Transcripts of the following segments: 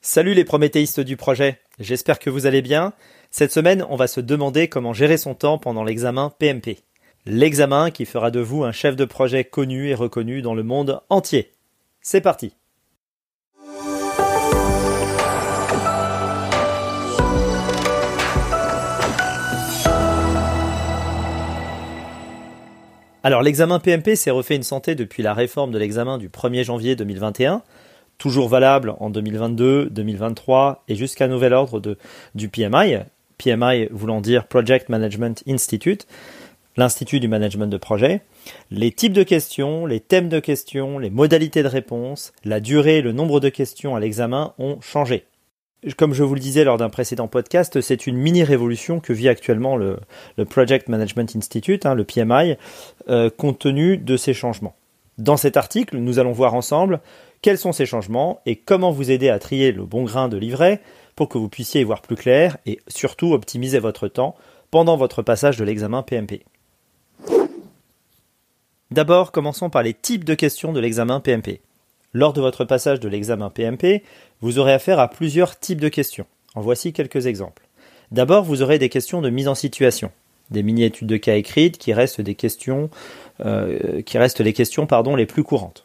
Salut les prométhéistes du projet, j'espère que vous allez bien. Cette semaine, on va se demander comment gérer son temps pendant l'examen PMP. L'examen qui fera de vous un chef de projet connu et reconnu dans le monde entier. C'est parti Alors l'examen PMP s'est refait une santé depuis la réforme de l'examen du 1er janvier 2021 toujours valable en 2022, 2023 et jusqu'à nouvel ordre du PMI. PMI voulant dire Project Management Institute, l'Institut du Management de Projet. Les types de questions, les thèmes de questions, les modalités de réponse, la durée le nombre de questions à l'examen ont changé. Comme je vous le disais lors d'un précédent podcast, c'est une mini-révolution que vit actuellement le, Project Management Institute, hein, le PMI, euh, compte tenu de ces changements. Dans cet article, nous allons voir ensemble quels sont ces changements et comment vous aider à trier le bon grain de livret pour que vous puissiez y voir plus clair et surtout optimiser votre temps pendant votre passage de l'examen PMP. D'abord, commençons par les types de questions de l'examen PMP. Lors de votre passage de l'examen PMP, vous aurez affaire à plusieurs types de questions. En voici quelques exemples. D'abord, vous aurez des questions de mise en situation, des mini-études de cas écrites qui restent des questions, euh, qui restent les questions les plus courantes.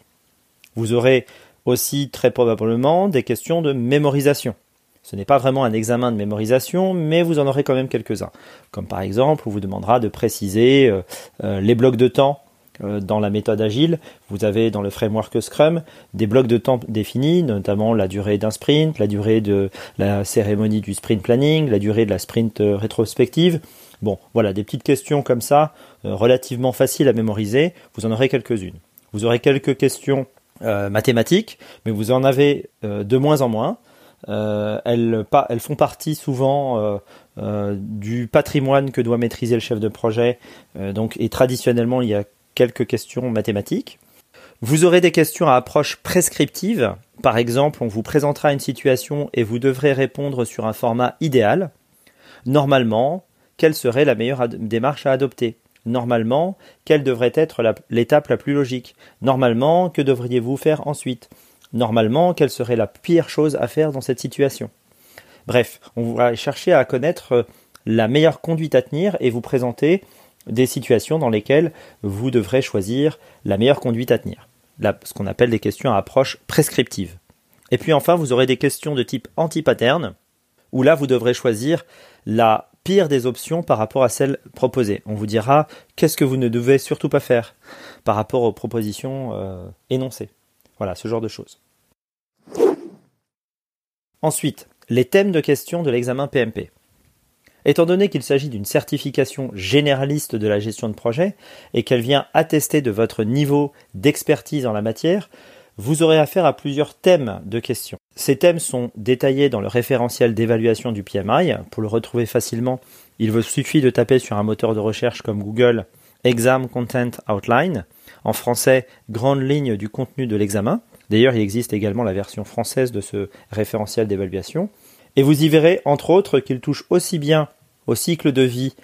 Vous aurez aussi très probablement des questions de mémorisation. Ce n'est pas vraiment un examen de mémorisation, mais vous en aurez quand même quelques-uns. Comme par exemple, on vous demandera de préciser euh, euh, les blocs de temps euh, dans la méthode agile. Vous avez dans le framework Scrum des blocs de temps définis, notamment la durée d'un sprint, la durée de la cérémonie du sprint planning, la durée de la sprint rétrospective. Bon, voilà, des petites questions comme ça, relativement faciles à mémoriser. Vous en aurez quelques-unes. Vous aurez quelques questions mathématiques, mais vous en avez euh, de moins en moins. Euh, elles, elles, font partie souvent du patrimoine que doit maîtriser le chef de projet. donc, et traditionnellement, il y a quelques questions mathématiques. Vous aurez des questions à approche prescriptive. Par exemple, on vous présentera une situation et vous devrez répondre sur un format idéal. Normalement, quelle serait la meilleure démarche à adopter? Normalement, quelle devrait être l'étape la, plus logique? Normalement, que devriez-vous faire ensuite? Normalement, quelle serait la pire chose à faire dans cette situation? Bref, on va chercher à connaître euh, la meilleure conduite à tenir et vous présenter des situations dans lesquelles vous devrez choisir la meilleure conduite à tenir. ce qu'on appelle des questions à approche prescriptive. Et puis enfin, vous aurez des questions de type anti-pattern, où là, vous devrez choisir la pire des options par rapport à celles proposées. On vous dira qu'est-ce que vous ne devez surtout pas faire par rapport aux propositions euh, énoncées. Voilà, ce genre de choses. Ensuite, les thèmes de questions de l'examen PMP. Étant donné qu'il s'agit d'une certification généraliste de la gestion de projet et qu'elle vient attester de votre niveau d'expertise en la matière, vous aurez affaire à plusieurs thèmes de questions. Ces thèmes sont détaillés dans le référentiel d'évaluation du PMI. Pour le retrouver facilement, il vous suffit de taper sur un moteur de recherche comme Google Exam Content Outline, en français Grande ligne du contenu de l'examen. D'ailleurs, il existe également la version française de ce référentiel d'évaluation. Et vous y verrez, entre autres, qu'il touche aussi bien au cycle de vie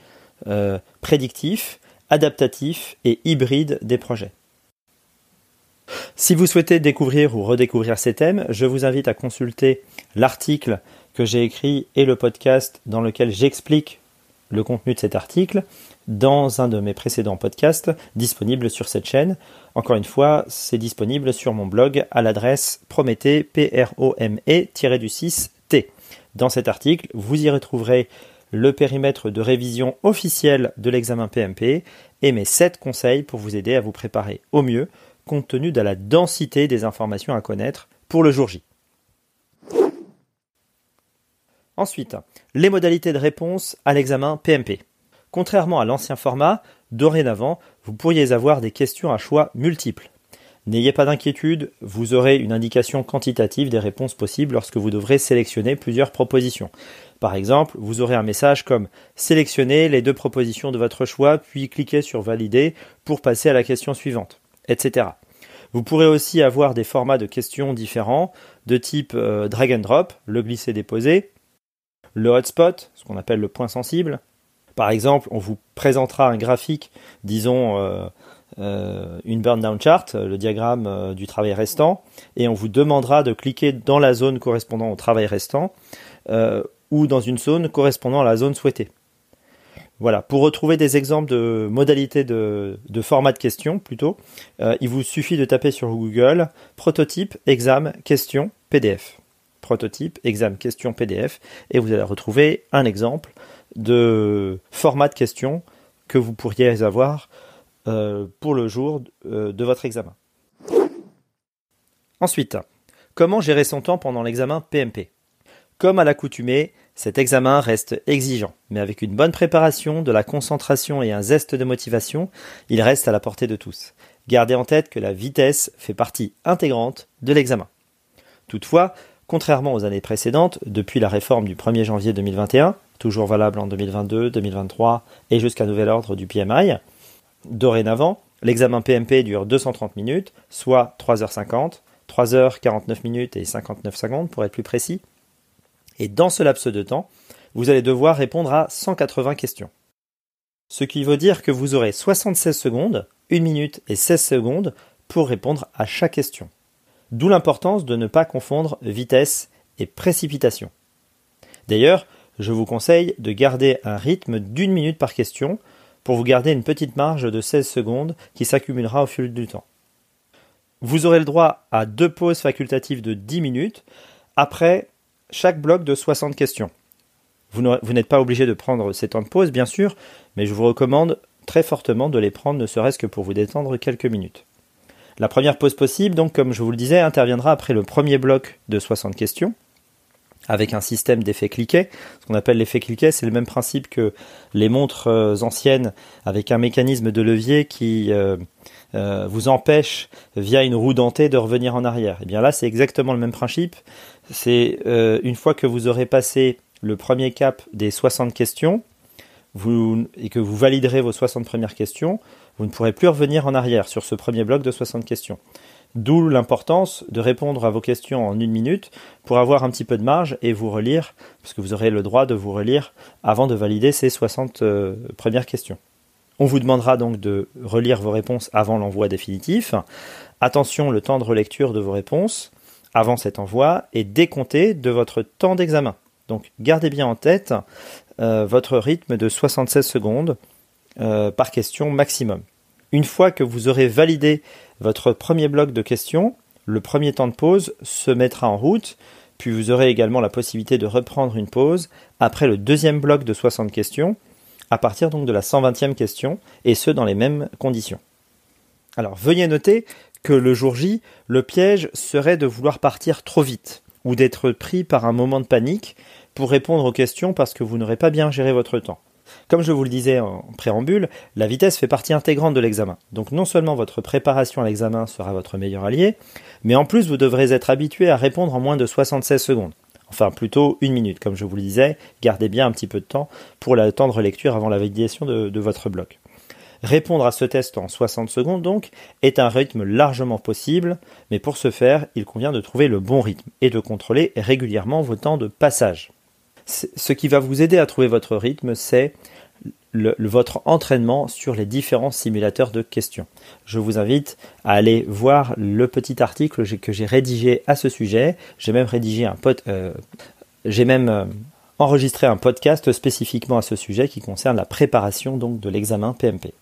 euh, prédictif, adaptatif et hybride des projets. Si vous souhaitez découvrir ou redécouvrir ces thèmes, je vous invite à consulter l'article que j'ai écrit et le podcast dans lequel j'explique le contenu de cet article dans un de mes précédents podcasts disponibles sur cette chaîne. Encore une fois, c'est disponible sur mon blog à l'adresse prométhée, p r o m e du 6 t Dans cet article, vous y retrouverez le périmètre de révision officiel de l'examen PMP et mes 7 conseils pour vous aider à vous préparer au mieux compte tenu de la densité des informations à connaître pour le jour J. Ensuite, les modalités de réponse à l'examen PMP. Contrairement à l'ancien format, dorénavant, vous pourriez avoir des questions à choix multiples. N'ayez pas d'inquiétude, vous aurez une indication quantitative des réponses possibles lorsque vous devrez sélectionner plusieurs propositions. Par exemple, vous aurez un message comme Sélectionnez les deux propositions de votre choix, puis cliquez sur Valider pour passer à la question suivante etc. Vous pourrez aussi avoir des formats de questions différents, de type euh, drag and drop, le glisser-déposer, le hotspot, ce qu'on appelle le point sensible. Par exemple, on vous présentera un graphique, disons, euh, une burn down chart, le diagramme du travail restant, et on vous demandera de cliquer dans la zone correspondant au travail restant ou dans une zone correspondant à la zone souhaitée. Voilà, pour retrouver des exemples de modalités de, format de questions plutôt, euh, il vous suffit de taper sur Google prototype, exam, question, PDF. Prototype, exam, question, PDF, et vous allez retrouver un exemple de format de question que vous pourriez avoir euh, pour le jour euh, de votre examen. Ensuite, comment gérer son temps pendant l'examen PMP Comme à l'accoutumée, cet examen reste exigeant, mais avec une bonne préparation, de la concentration et un zeste de motivation, il reste à la portée de tous. Gardez en tête que la vitesse fait partie intégrante de l'examen. Toutefois, contrairement aux années précédentes, depuis la réforme du 1er janvier 2021, toujours valable en 2022, 2023 et jusqu'à nouvel ordre du PMI, dorénavant, l'examen PMP dure 230 minutes, soit 3h50, 3h49 minutes et 59 secondes pour être plus précis, et dans ce laps de temps, vous allez devoir répondre à 180 questions. Ce qui veut dire que vous aurez 76 secondes, 1 minute et 16 secondes pour répondre à chaque question. D'où l'importance de ne pas confondre vitesse et précipitation. D'ailleurs, je vous conseille de garder un rythme d'une minute par question pour vous garder une petite marge de 16 secondes qui s'accumulera au fil du temps. Vous aurez le droit à deux pauses facultatives de 10 minutes. Après, chaque bloc de 60 questions. Vous n'êtes pas obligé de prendre ces temps de pause, bien sûr, mais je vous recommande très fortement de les prendre ne serait-ce que pour vous détendre quelques minutes. La première pause possible, donc, comme je vous le disais, interviendra après le premier bloc de 60 questions, avec un système d'effet cliquet. Ce qu'on appelle l'effet cliquet, c'est le même principe que les montres euh, anciennes, avec un mécanisme de levier qui euh, euh, vous empêche, via une roue dentée, de revenir en arrière. Et eh bien là, c'est exactement le même principe c'est euh, une fois que vous aurez passé le premier cap des 60 questions et que vous validerez vos 60 premières questions, vous ne pourrez plus revenir en arrière sur ce premier bloc de 60 questions. D'où l'importance de répondre à vos questions en une minute pour avoir un petit peu de marge et vous relire, parce que vous aurez le droit de vous relire avant de valider ces 60 euh, premières questions. On vous demandera donc de relire vos réponses avant l'envoi définitif. Attention, le temps de relecture de vos réponses avant cet envoi est décompté de votre temps d'examen. Donc gardez bien en tête euh, votre rythme de 76 secondes euh, par question maximum. Une fois que vous aurez validé votre premier bloc de questions, le premier temps de pause se mettra en route, puis vous aurez également la possibilité de reprendre une pause après le deuxième bloc de 60 questions, à partir donc de la 120e question, et ce dans les mêmes conditions. Alors veuillez noter que le jour J, le piège serait de vouloir partir trop vite, ou d'être pris par un moment de panique pour répondre aux questions parce que vous n'aurez pas bien géré votre temps. Comme je vous le disais en préambule, la vitesse fait partie intégrante de l'examen. Donc non seulement votre préparation à l'examen sera votre meilleur allié, mais en plus vous devrez être habitué à répondre en moins de 76 secondes. Enfin plutôt une minute, comme je vous le disais, gardez bien un petit peu de temps pour la temps de relecture avant la validation de votre bloc. Répondre à ce test en 60 secondes donc est un rythme largement possible, mais pour ce faire, il convient de trouver le bon rythme et de contrôler régulièrement vos temps de passage. Ce qui va vous aider à trouver votre rythme, c'est votre entraînement sur les différents simulateurs de questions. Je vous invite à aller voir le petit article que j'ai rédigé à ce sujet. J'ai même rédigé un euh, j'ai même euh, enregistré un podcast spécifiquement à ce sujet qui concerne la préparation donc de l'examen PMP.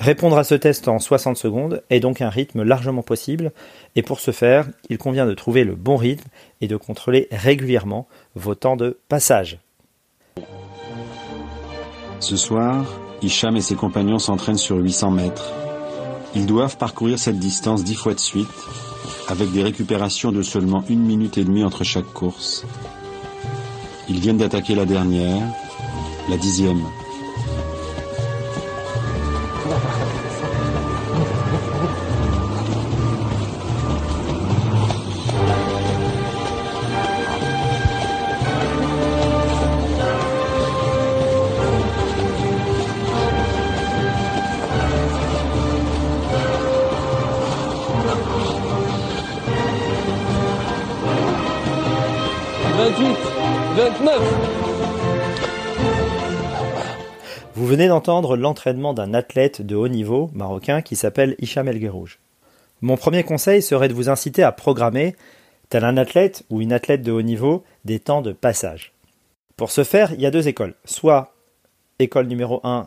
Répondre à ce test en 60 secondes est donc un rythme largement possible, et pour ce faire, il convient de trouver le bon rythme et de contrôler régulièrement vos temps de passage. Ce soir, Hicham et ses compagnons s'entraînent sur 800 mètres. Ils doivent parcourir cette distance dix fois de suite, avec des récupérations de seulement une minute et demie entre chaque course. Ils viennent d'attaquer la dernière, la dixième. 28, 29. Vous venez d'entendre l'entraînement d'un athlète de haut niveau marocain qui s'appelle Hicham El Mon premier conseil serait de vous inciter à programmer, tel un athlète ou une athlète de haut niveau, des temps de passage. Pour ce faire, il y a deux écoles. Soit école numéro 1,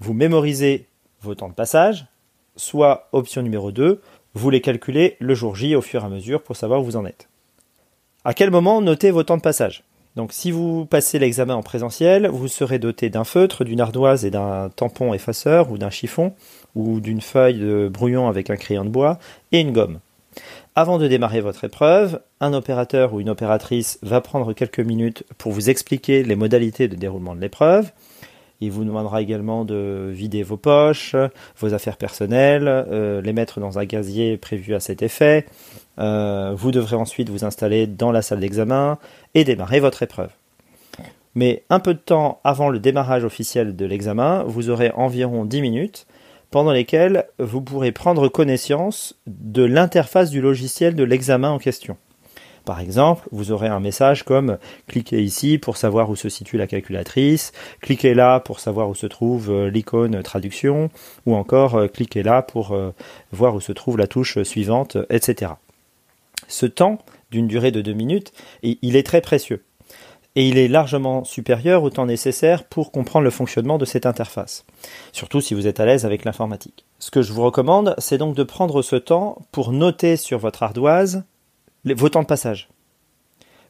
vous mémorisez vos temps de passage, soit option numéro 2, vous les calculez le jour J au fur et à mesure pour savoir où vous en êtes. À quel moment noter vos temps de passage? Donc si vous passez l'examen en présentiel, vous serez doté d'un feutre, d'une ardoise et d'un tampon effaceur ou d'un chiffon ou d'une feuille de brouillon avec un crayon de bois et une gomme. Avant de démarrer votre épreuve, un opérateur ou une opératrice va prendre quelques minutes pour vous expliquer les modalités de déroulement de l'épreuve. Il vous demandera également de vider vos poches, vos affaires personnelles, euh, les mettre dans un gazier prévu à cet effet, euh, vous devrez ensuite vous installer dans la salle d'examen et démarrer votre épreuve. Mais un peu de temps avant le démarrage officiel de l'examen, vous aurez environ 10 minutes pendant lesquelles vous pourrez prendre connaissance de l'interface du logiciel de l'examen en question. Par exemple, vous aurez un message comme cliquez ici pour savoir où se situe la calculatrice, cliquez là pour savoir où se trouve euh, l'icône traduction, ou encore euh, cliquez là pour voir où se trouve la touche suivante, etc. Ce temps, d'une durée de deux minutes, il est très précieux. Et il est largement supérieur au temps nécessaire pour comprendre le fonctionnement de cette interface, surtout si vous êtes à l'aise avec l'informatique. Ce que je vous recommande, c'est donc de prendre ce temps pour noter sur votre ardoise vos temps de passage.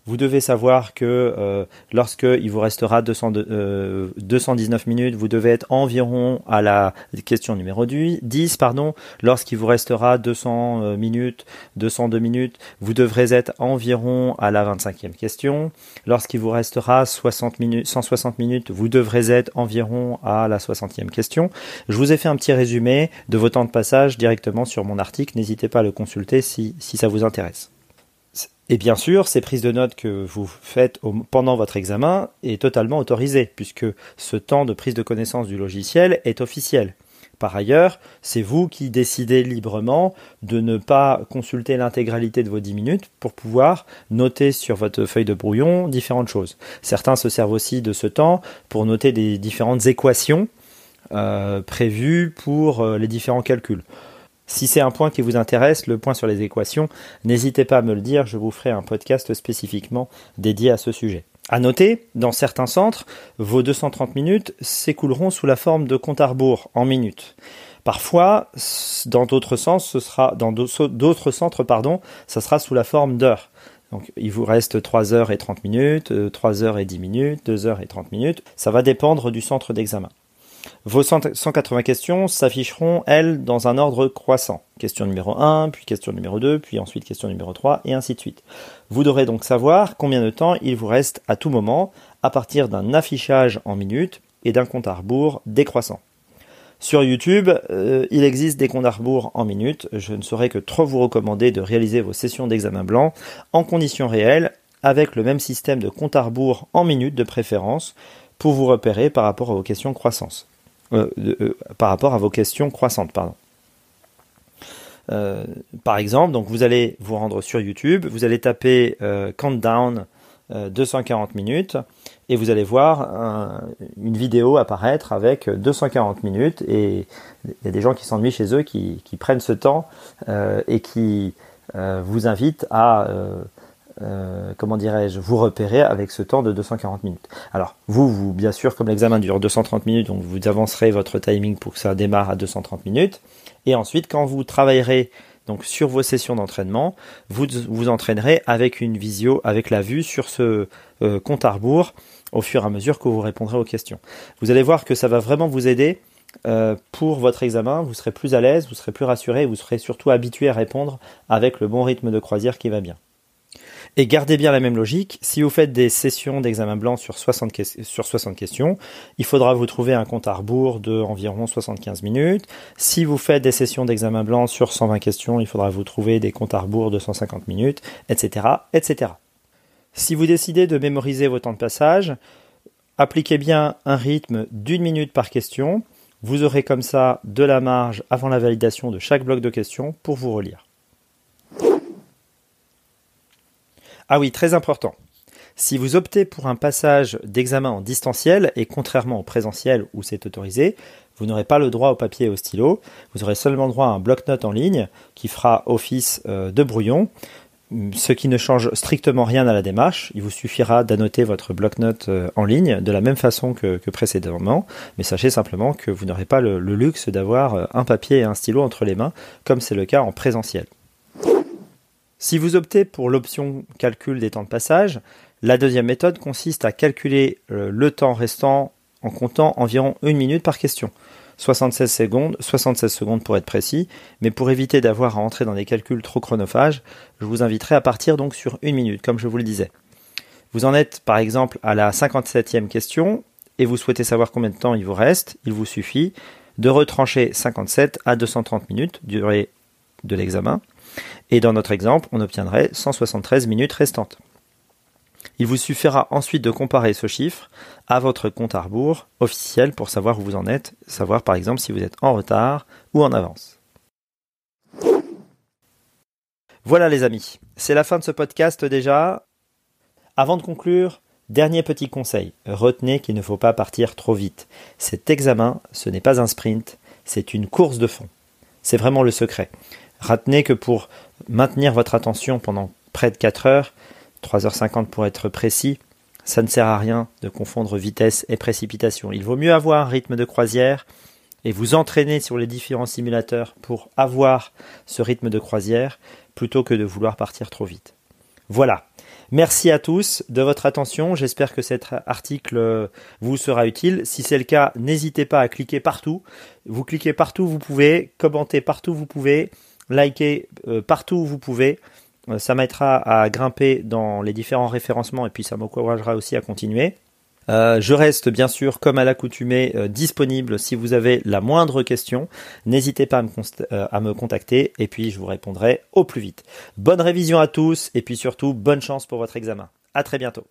Vous devez savoir que euh, lorsque il vous restera 200, 219 euh, minutes, vous devez être environ à la question numéro 10. Pardon. Lorsqu'il vous restera 200 euh, minutes, 202 minutes, vous devrez être environ à la 25e question. Lorsqu'il vous restera 60 minutes, 160 minutes, vous devrez être environ à la 60e question. Je vous ai fait un petit résumé de vos temps de passage directement sur mon article. N'hésitez pas à le consulter si ça vous intéresse. Et bien sûr, ces prises de notes que vous faites pendant votre examen est totalement autorisée, puisque ce temps de prise de connaissance du logiciel est officiel. Par ailleurs, c'est vous qui décidez librement de ne pas consulter l'intégralité de vos 10 minutes pour pouvoir noter sur votre feuille de brouillon différentes choses. Certains se servent aussi de ce temps pour noter des différentes équations euh, prévues pour euh, les différents calculs. Si c'est un point qui vous intéresse, le point sur les équations, n'hésitez pas à me le dire, je vous ferai un podcast spécifiquement dédié à ce sujet. À noter, dans certains centres, vos 230 minutes s'écouleront sous la forme de compte à rebours en minutes. Parfois, dans d'autres sens, ce sera dans d'autres centres, pardon, ça sera sous la forme d'heures. Donc, il vous reste 3 heures et 30 minutes, 3 euh, heures et 10 minutes, 2 heures et 30 minutes. Ça va dépendre du centre d'examen. Vos 180 questions s'afficheront, elles, dans un ordre croissant. Question numéro 1, puis question numéro 2, puis ensuite question numéro 3, et ainsi de suite. Vous devrez donc savoir combien de temps il vous reste à tout moment, à partir d'un affichage en minutes et d'un compte à rebours décroissant. Sur YouTube, euh, il existe des comptes à rebours en minutes. Je ne saurais que trop vous recommander de réaliser vos sessions d'examen blanc en conditions réelles, avec le même système de compte à rebours en minutes de préférence, pour vous repérer par rapport à vos questions croissance. Euh, euh, par rapport à vos questions croissantes. Pardon. Euh, par exemple, donc vous allez vous rendre sur YouTube, vous allez taper countdown 240 minutes et vous allez voir une vidéo apparaître avec 240 minutes et il y a des gens qui s'ennuient chez eux qui, prennent ce temps et qui vous invitent à comment dirais-je, vous repérer avec ce temps de 240 minutes. Alors, vous, vous, bien sûr, comme l'examen dure 230 minutes, donc vous avancerez votre timing pour que ça démarre à 230 minutes. Et ensuite, quand vous travaillerez donc sur vos sessions d'entraînement, vous vous entraînerez avec une visio, avec la vue sur ce euh, compte à rebours au fur et à mesure que vous répondrez aux questions. Vous allez voir que ça va vraiment vous aider euh, pour votre examen. Vous serez plus à l'aise, vous serez plus rassuré, vous serez surtout habitué à répondre avec le bon rythme de croisière qui va bien. Et gardez bien la même logique, si vous faites des sessions d'examen blanc sur 60, sur 60 questions, il faudra vous trouver un compte à rebours de environ 75 minutes. Si vous faites des sessions d'examen blanc sur 120 questions, il faudra vous trouver des comptes à rebours de 150 minutes, etc., etc. Si vous décidez de mémoriser vos temps de passage, appliquez bien un rythme d'une minute par question. Vous aurez comme ça de la marge avant la validation de chaque bloc de questions pour vous relire. Ah oui, très important. Si vous optez pour un passage d'examen en distanciel, et contrairement au présentiel où c'est autorisé, vous n'aurez pas le droit au papier et au stylo, vous aurez seulement droit à un bloc-notes en ligne qui fera office euh, de brouillon, ce qui ne change strictement rien à la démarche. Il vous suffira d'annoter votre bloc-notes euh, en ligne de la même façon que, précédemment, mais sachez simplement que vous n'aurez pas le, luxe d'avoir euh, un papier et un stylo entre les mains, comme c'est le cas en présentiel. Si vous optez pour l'option calcul des temps de passage, la deuxième méthode consiste à calculer le temps restant en comptant environ une minute par question. 76 secondes, 76 secondes pour être précis, mais pour éviter d'avoir à entrer dans des calculs trop chronophages, je vous inviterai à partir donc sur une minute, comme je vous le disais. Vous en êtes par exemple à la 57e question et vous souhaitez savoir combien de temps il vous reste, il vous suffit de retrancher 57 à 230 minutes, durée de l'examen, et dans notre exemple, on obtiendrait 173 minutes restantes. Il vous suffira ensuite de comparer ce chiffre à votre compte à rebours officiel pour savoir où vous en êtes, savoir par exemple si vous êtes en retard ou en avance. Voilà les amis, c'est la fin de ce podcast déjà. Avant de conclure, dernier petit conseil, retenez qu'il ne faut pas partir trop vite. Cet examen, ce n'est pas un sprint, c'est une course de fond. C'est vraiment le secret. Retenez que pour maintenir votre attention pendant près de 4 heures, 3h50 pour être précis, ça ne sert à rien de confondre vitesse et précipitation. Il vaut mieux avoir un rythme de croisière et vous entraîner sur les différents simulateurs pour avoir ce rythme de croisière plutôt que de vouloir partir trop vite. Voilà. Merci à tous de votre attention. J'espère que cet article vous sera utile. Si c'est le cas, n'hésitez pas à cliquer partout. Vous cliquez partout, vous pouvez, commentez partout, vous pouvez, liker euh, partout où vous pouvez. Euh, ça m'aidera à grimper dans les différents référencements et puis ça m'encouragera aussi à continuer. Euh, je reste bien sûr, comme à l'accoutumée, disponible si vous avez la moindre question. N'hésitez pas à me, à me, contacter et puis je vous répondrai au plus vite. Bonne révision à tous et puis surtout bonne chance pour votre examen. À très bientôt.